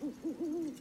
Mm-hmm.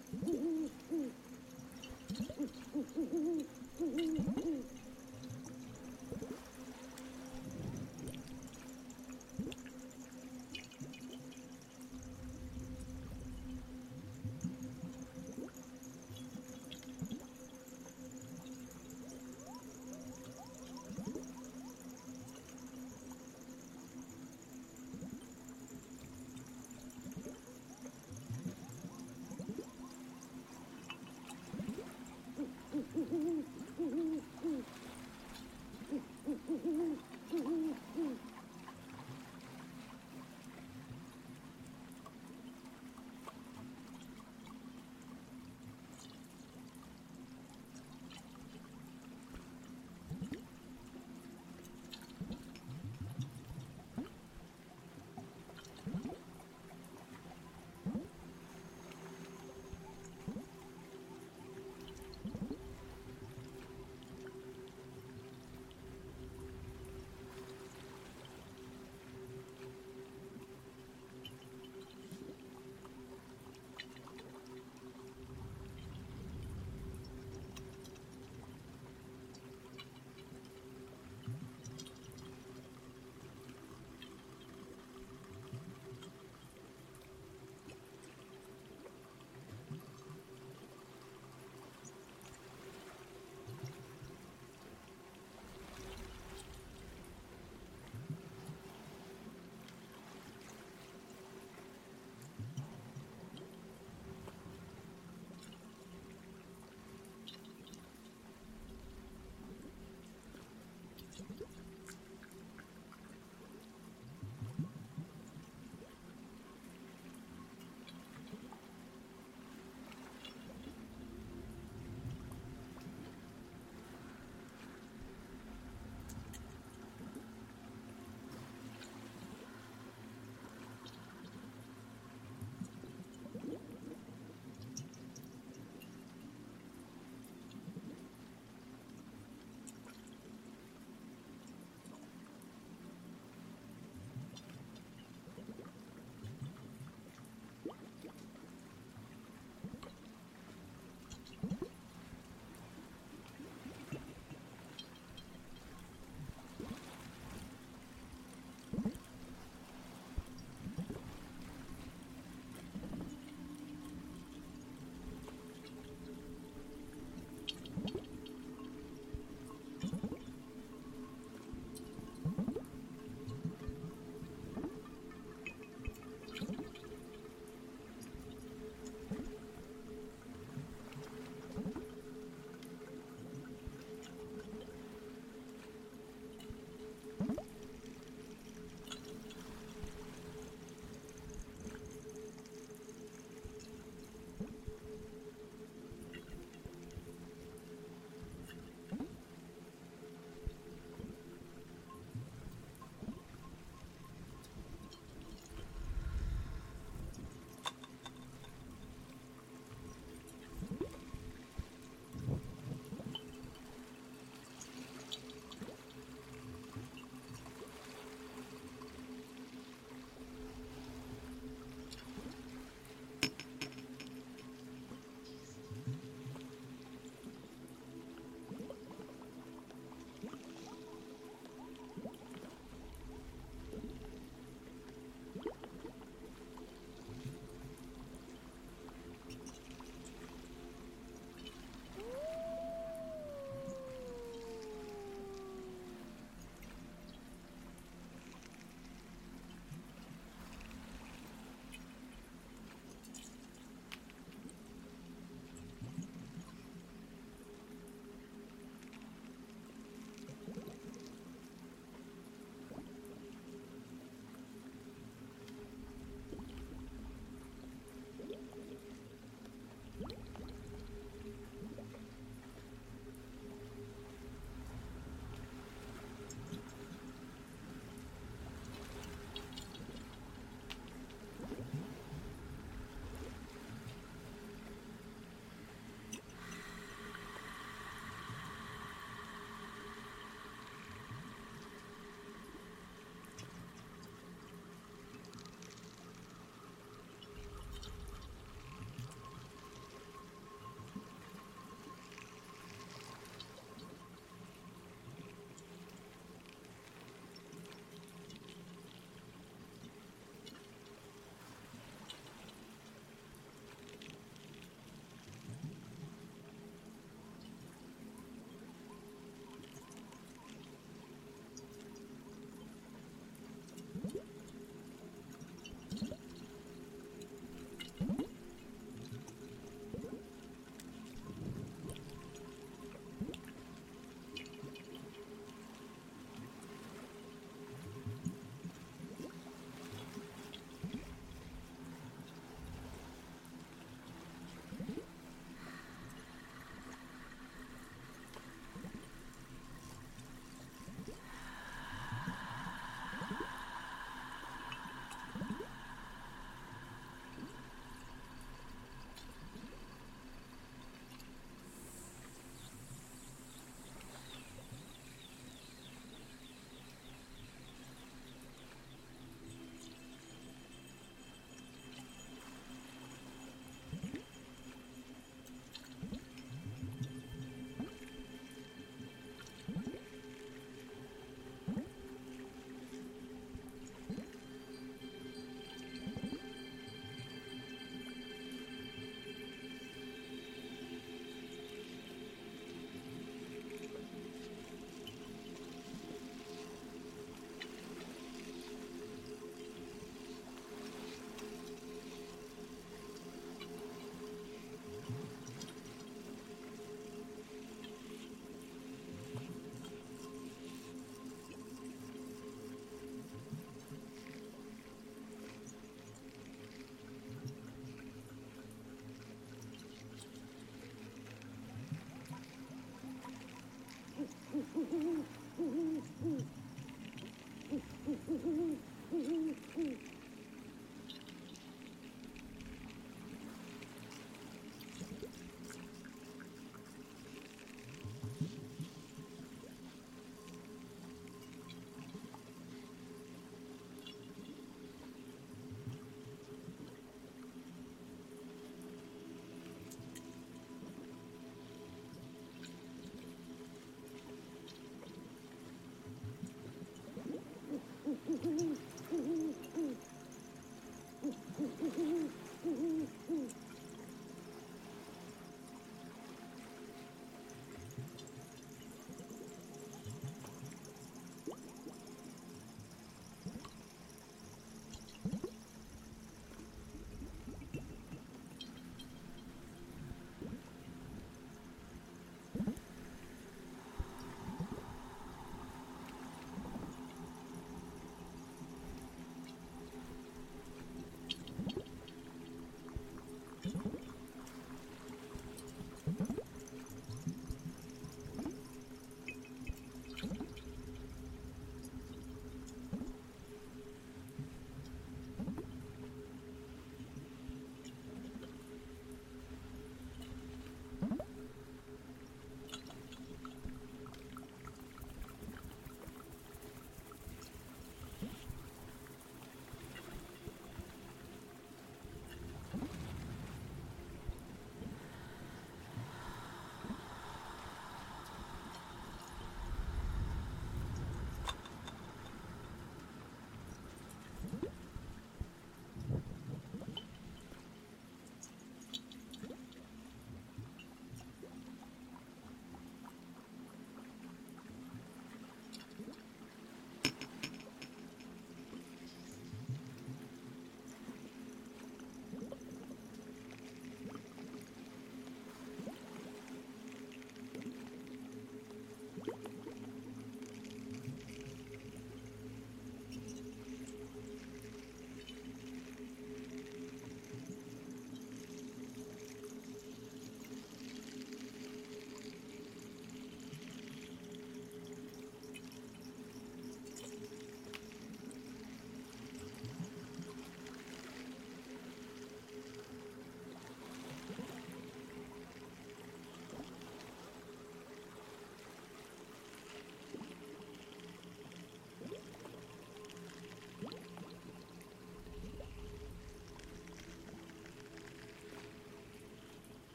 Mm-hmm.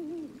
Mm-hmm.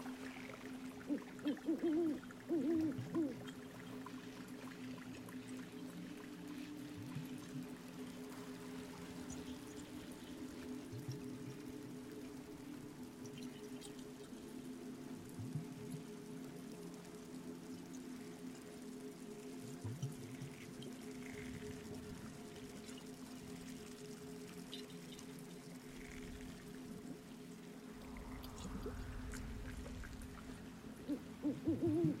Mm-hmm.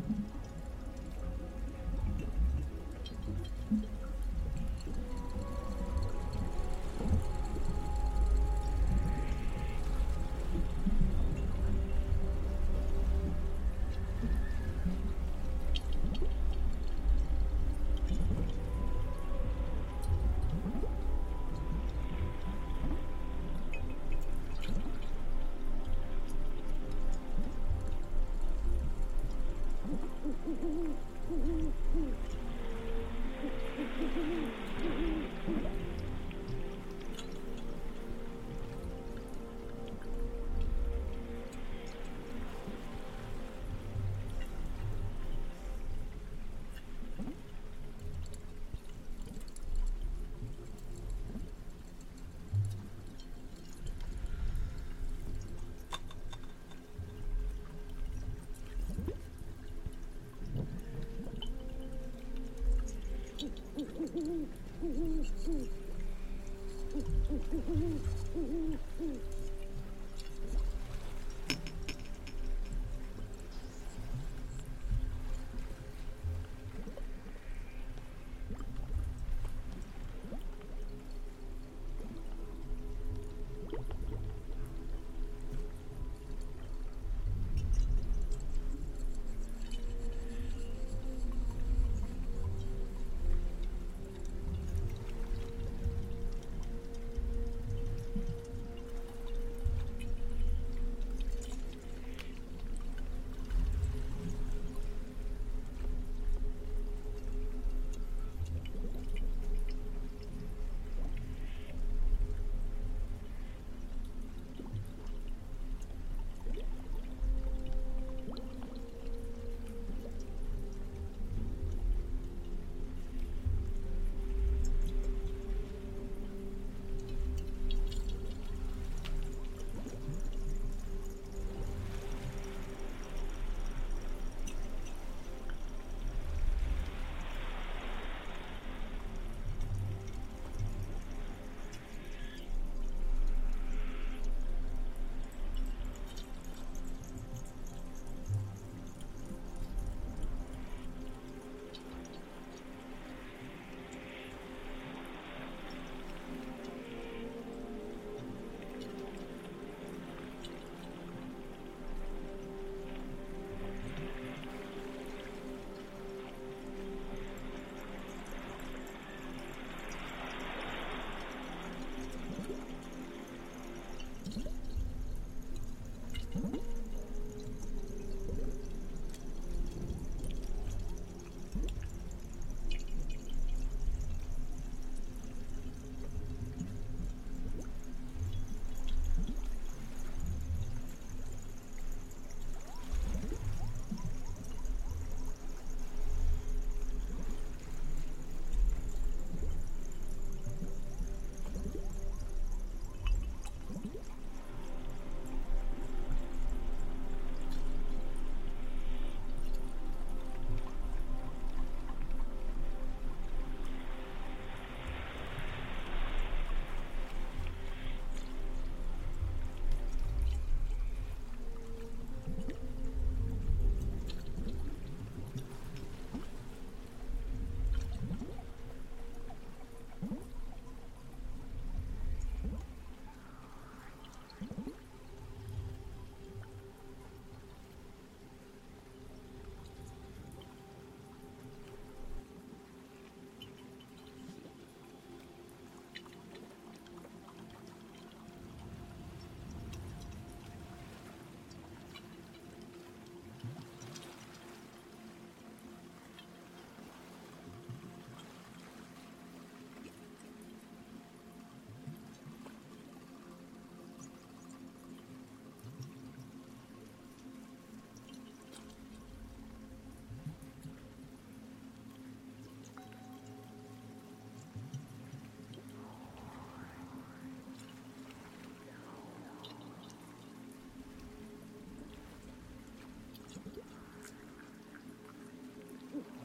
Mm-hmm. Mm-hmm.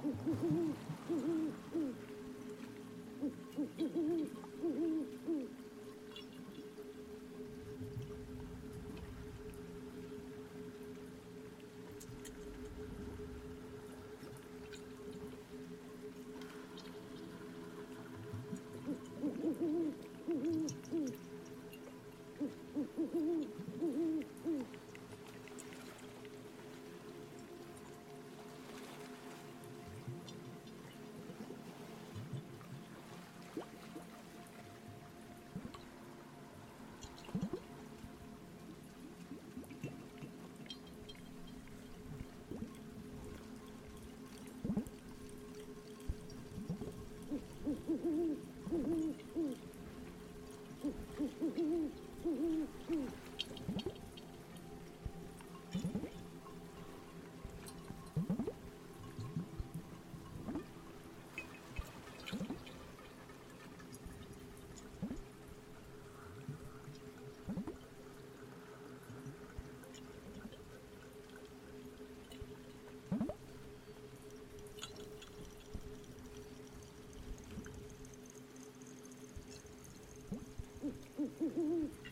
Mm-hmm. Mm-hmm.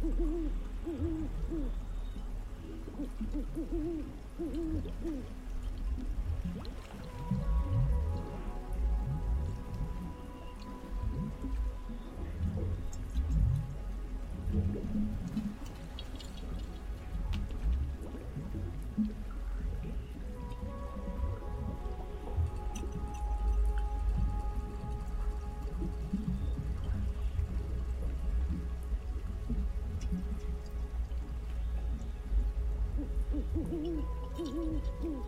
Mm-hmm. Mm-hmm.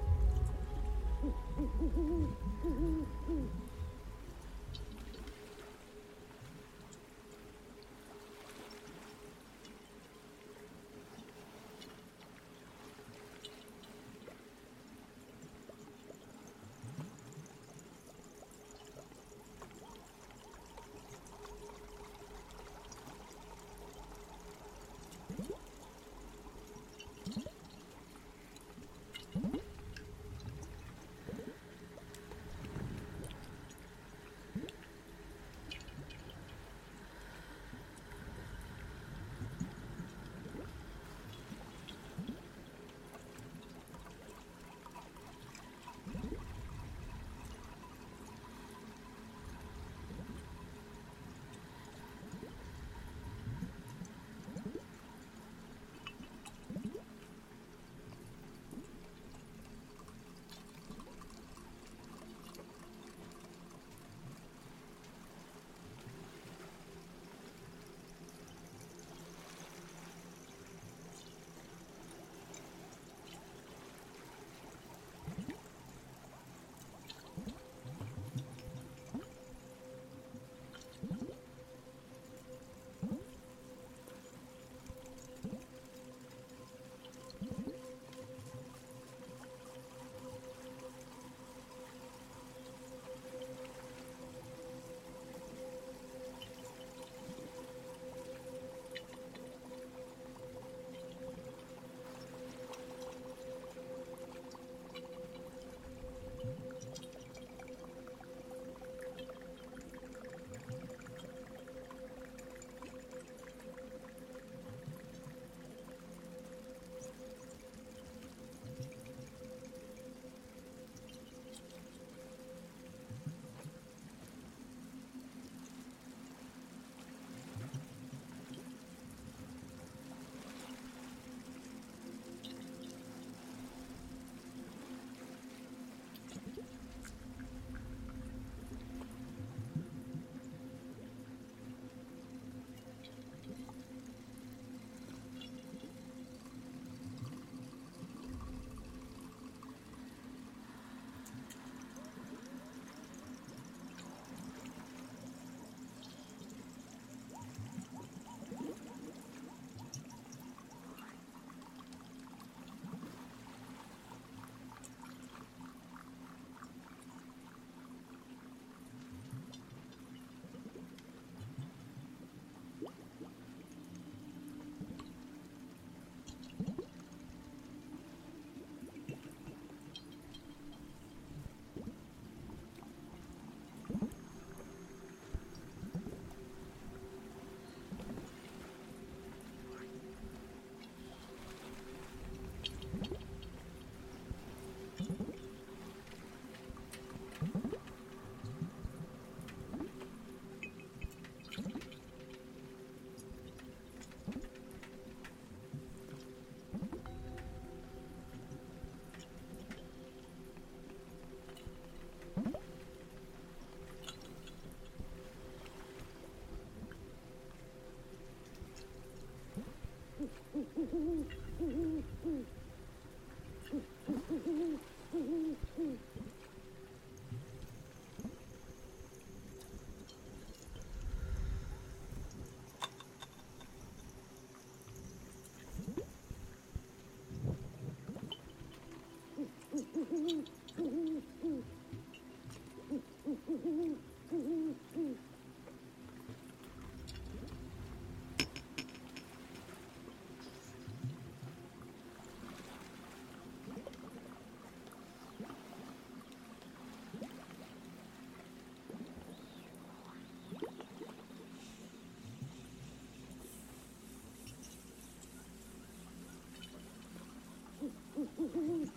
Mm-hmm. Mm-hmm.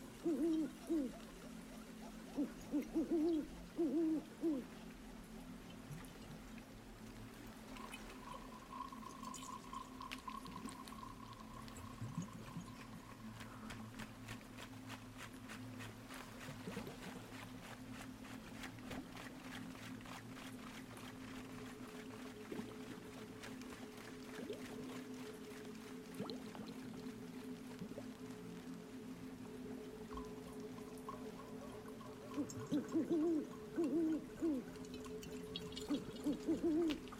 Mm-hmm.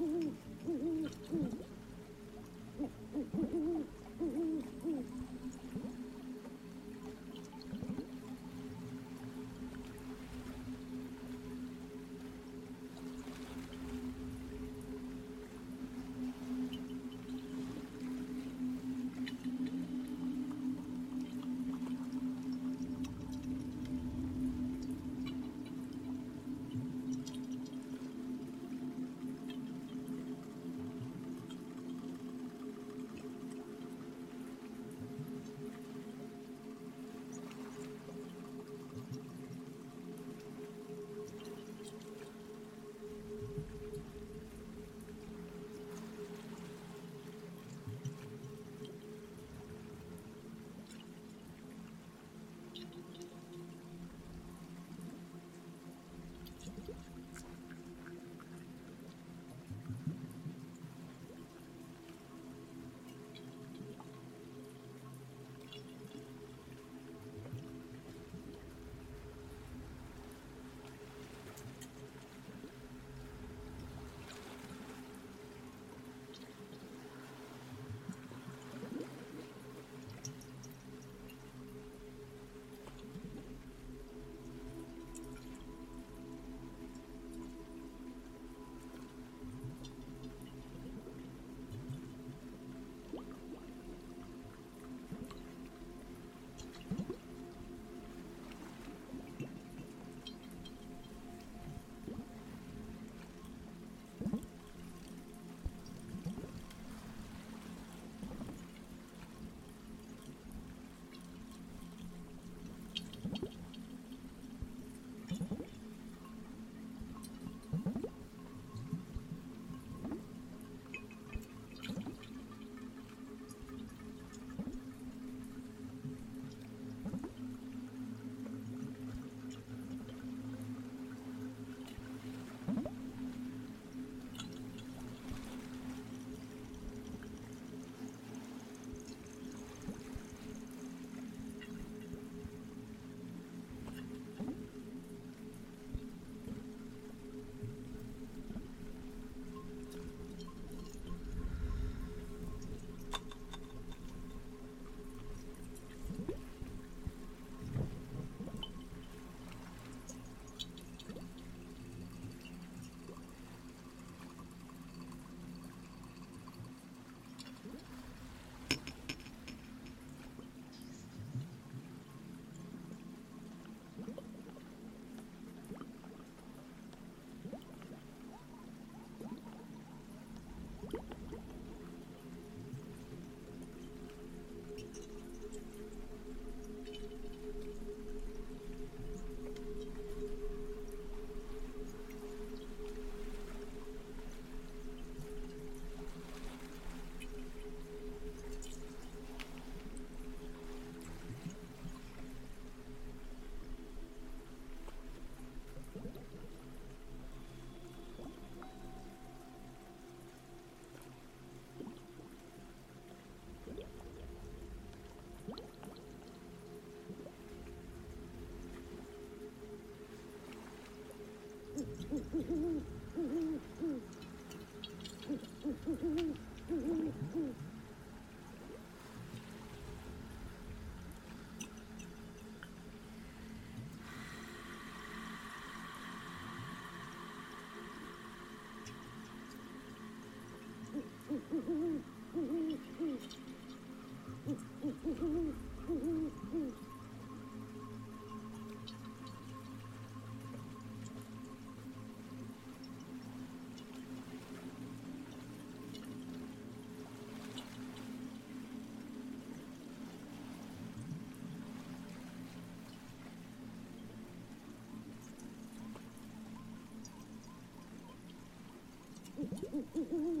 Ooh. Mm-hmm. Mm-hmm.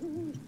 Mm-hmm.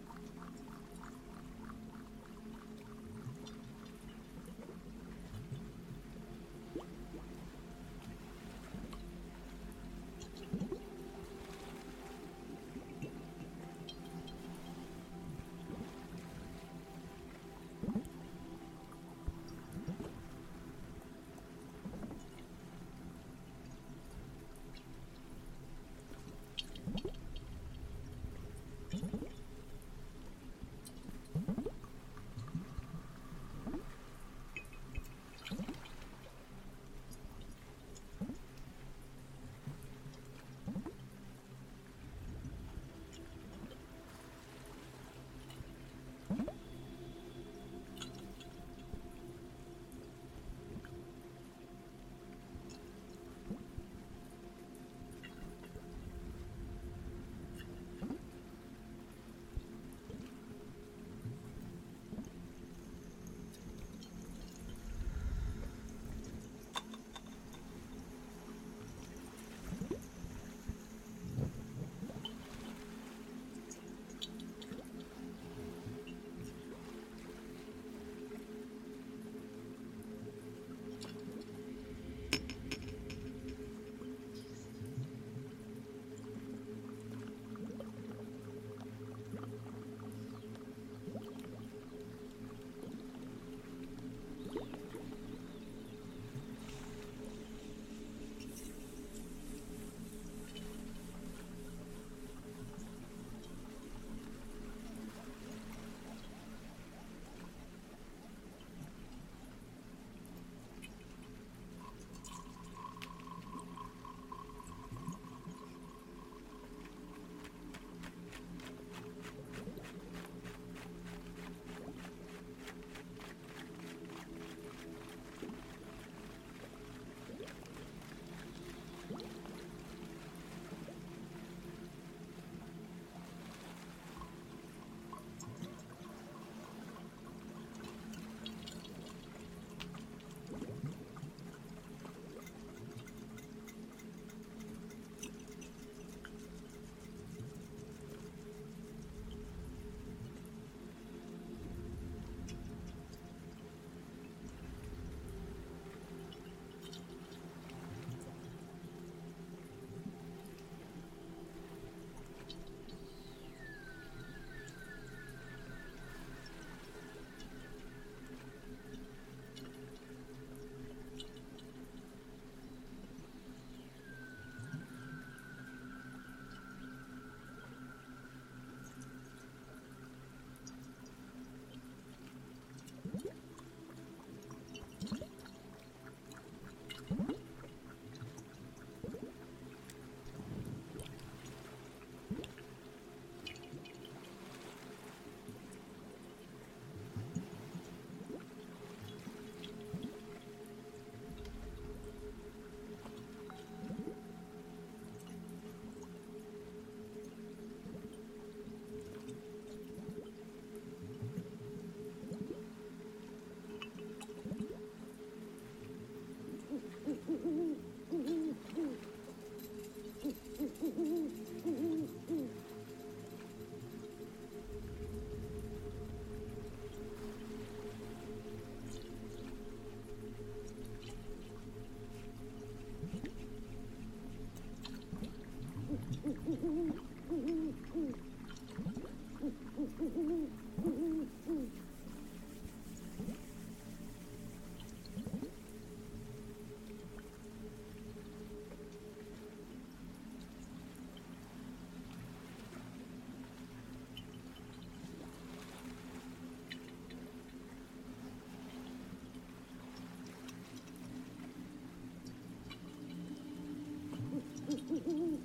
Thank you.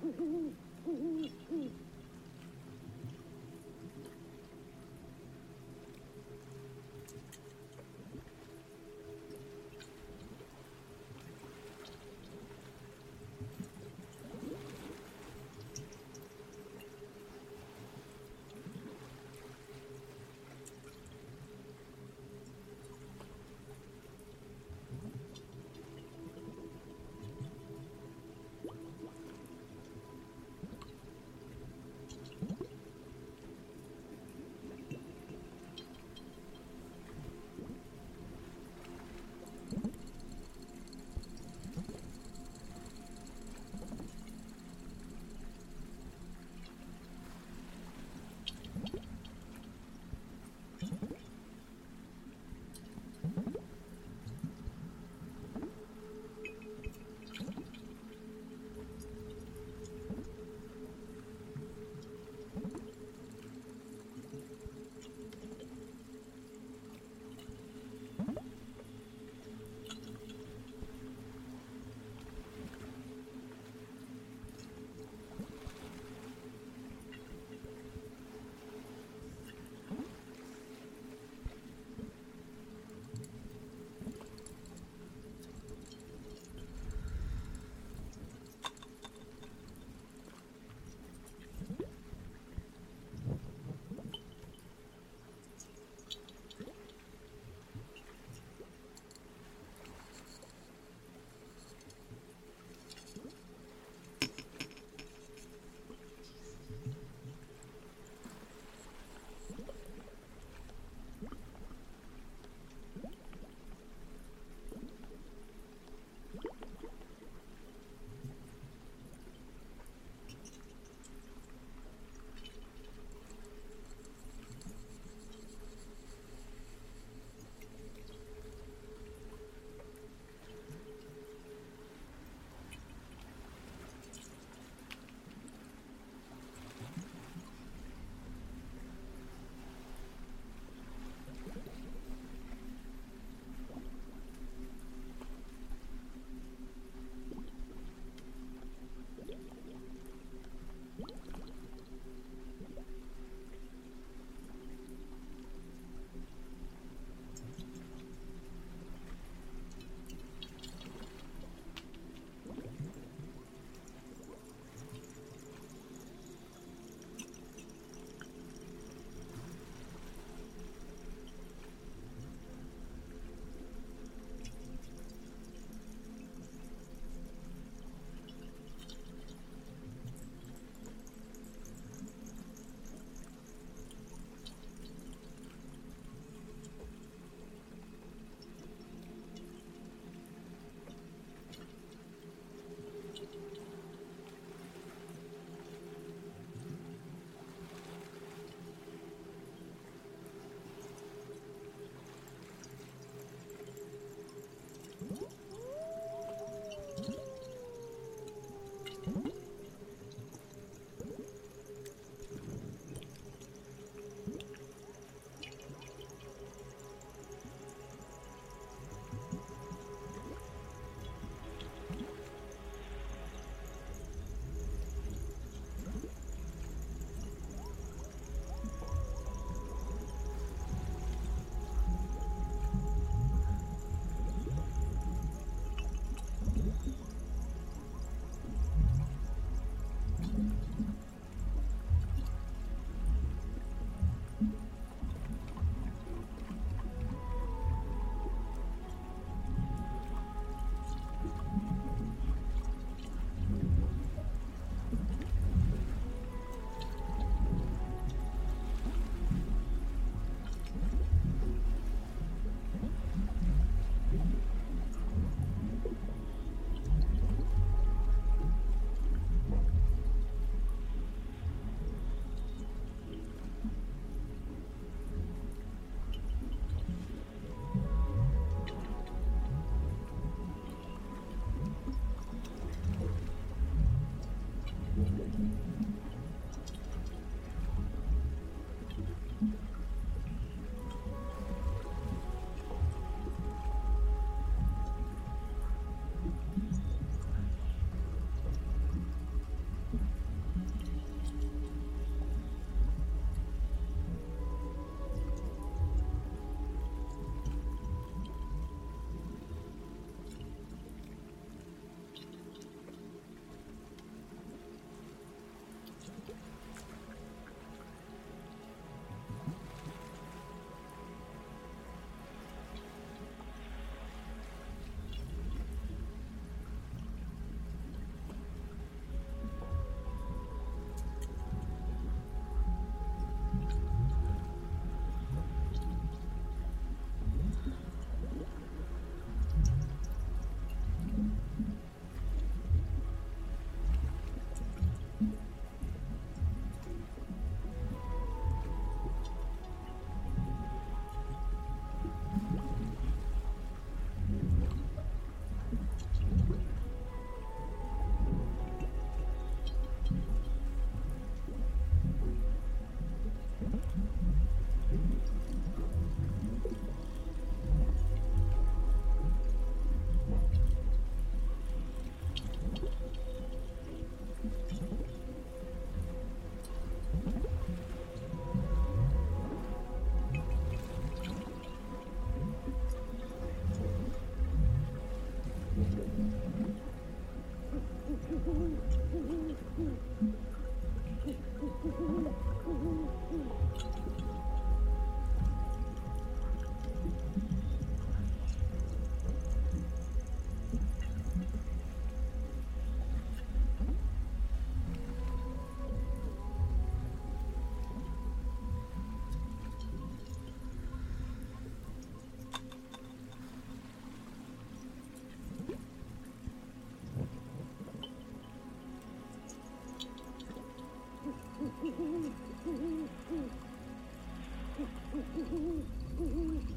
嗯嗯嗯嗯嗯嗯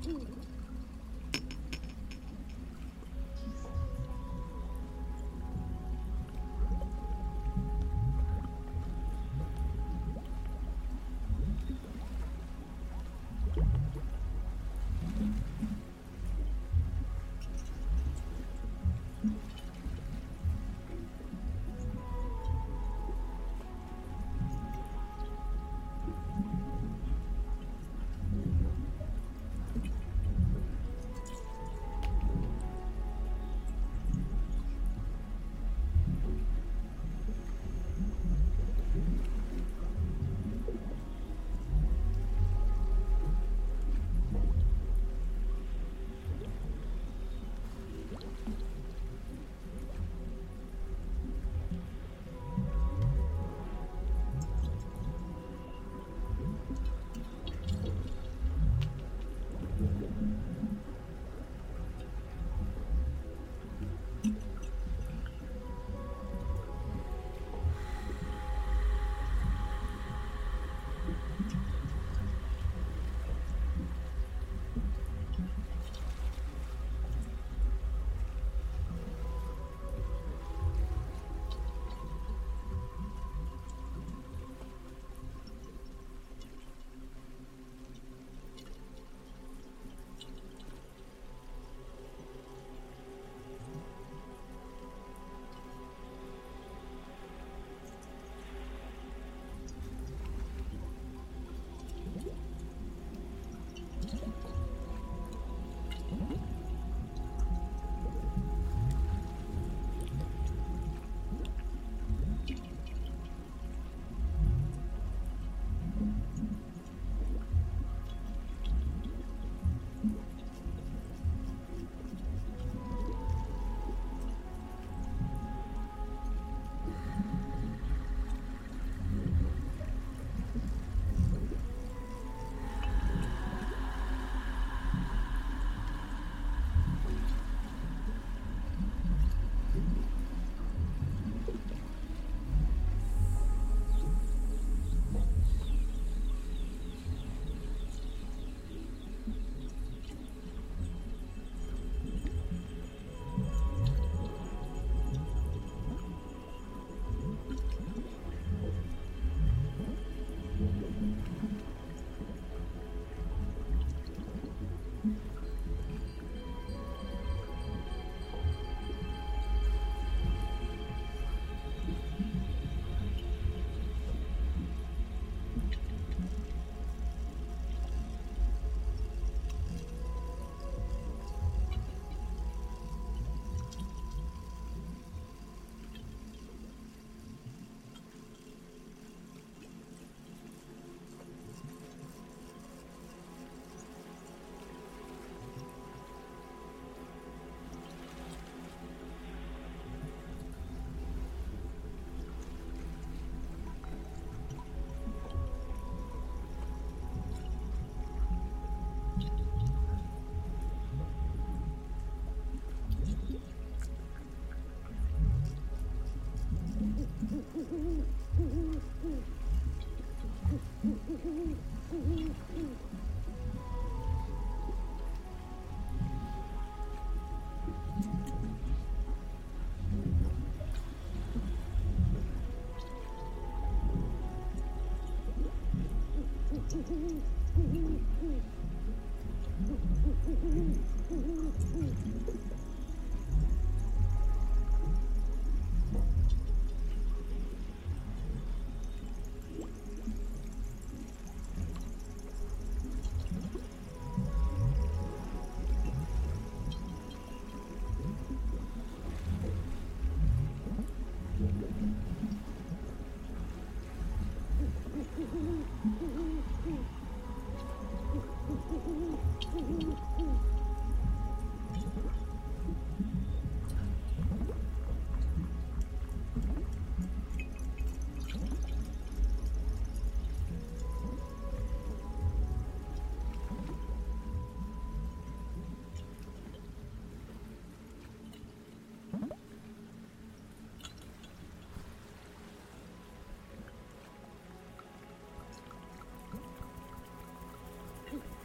うん。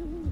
Mm-hmm.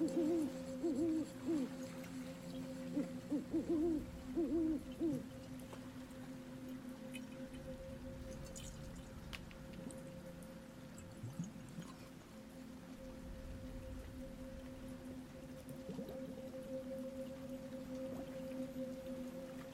Mm-hmm.